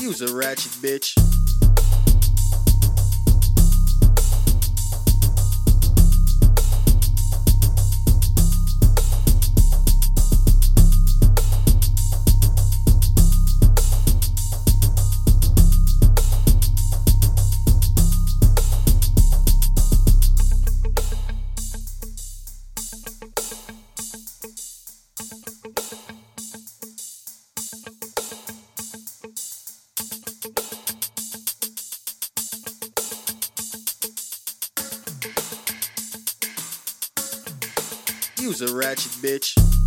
You's a ratchet bitch. You's a ratchet bitch.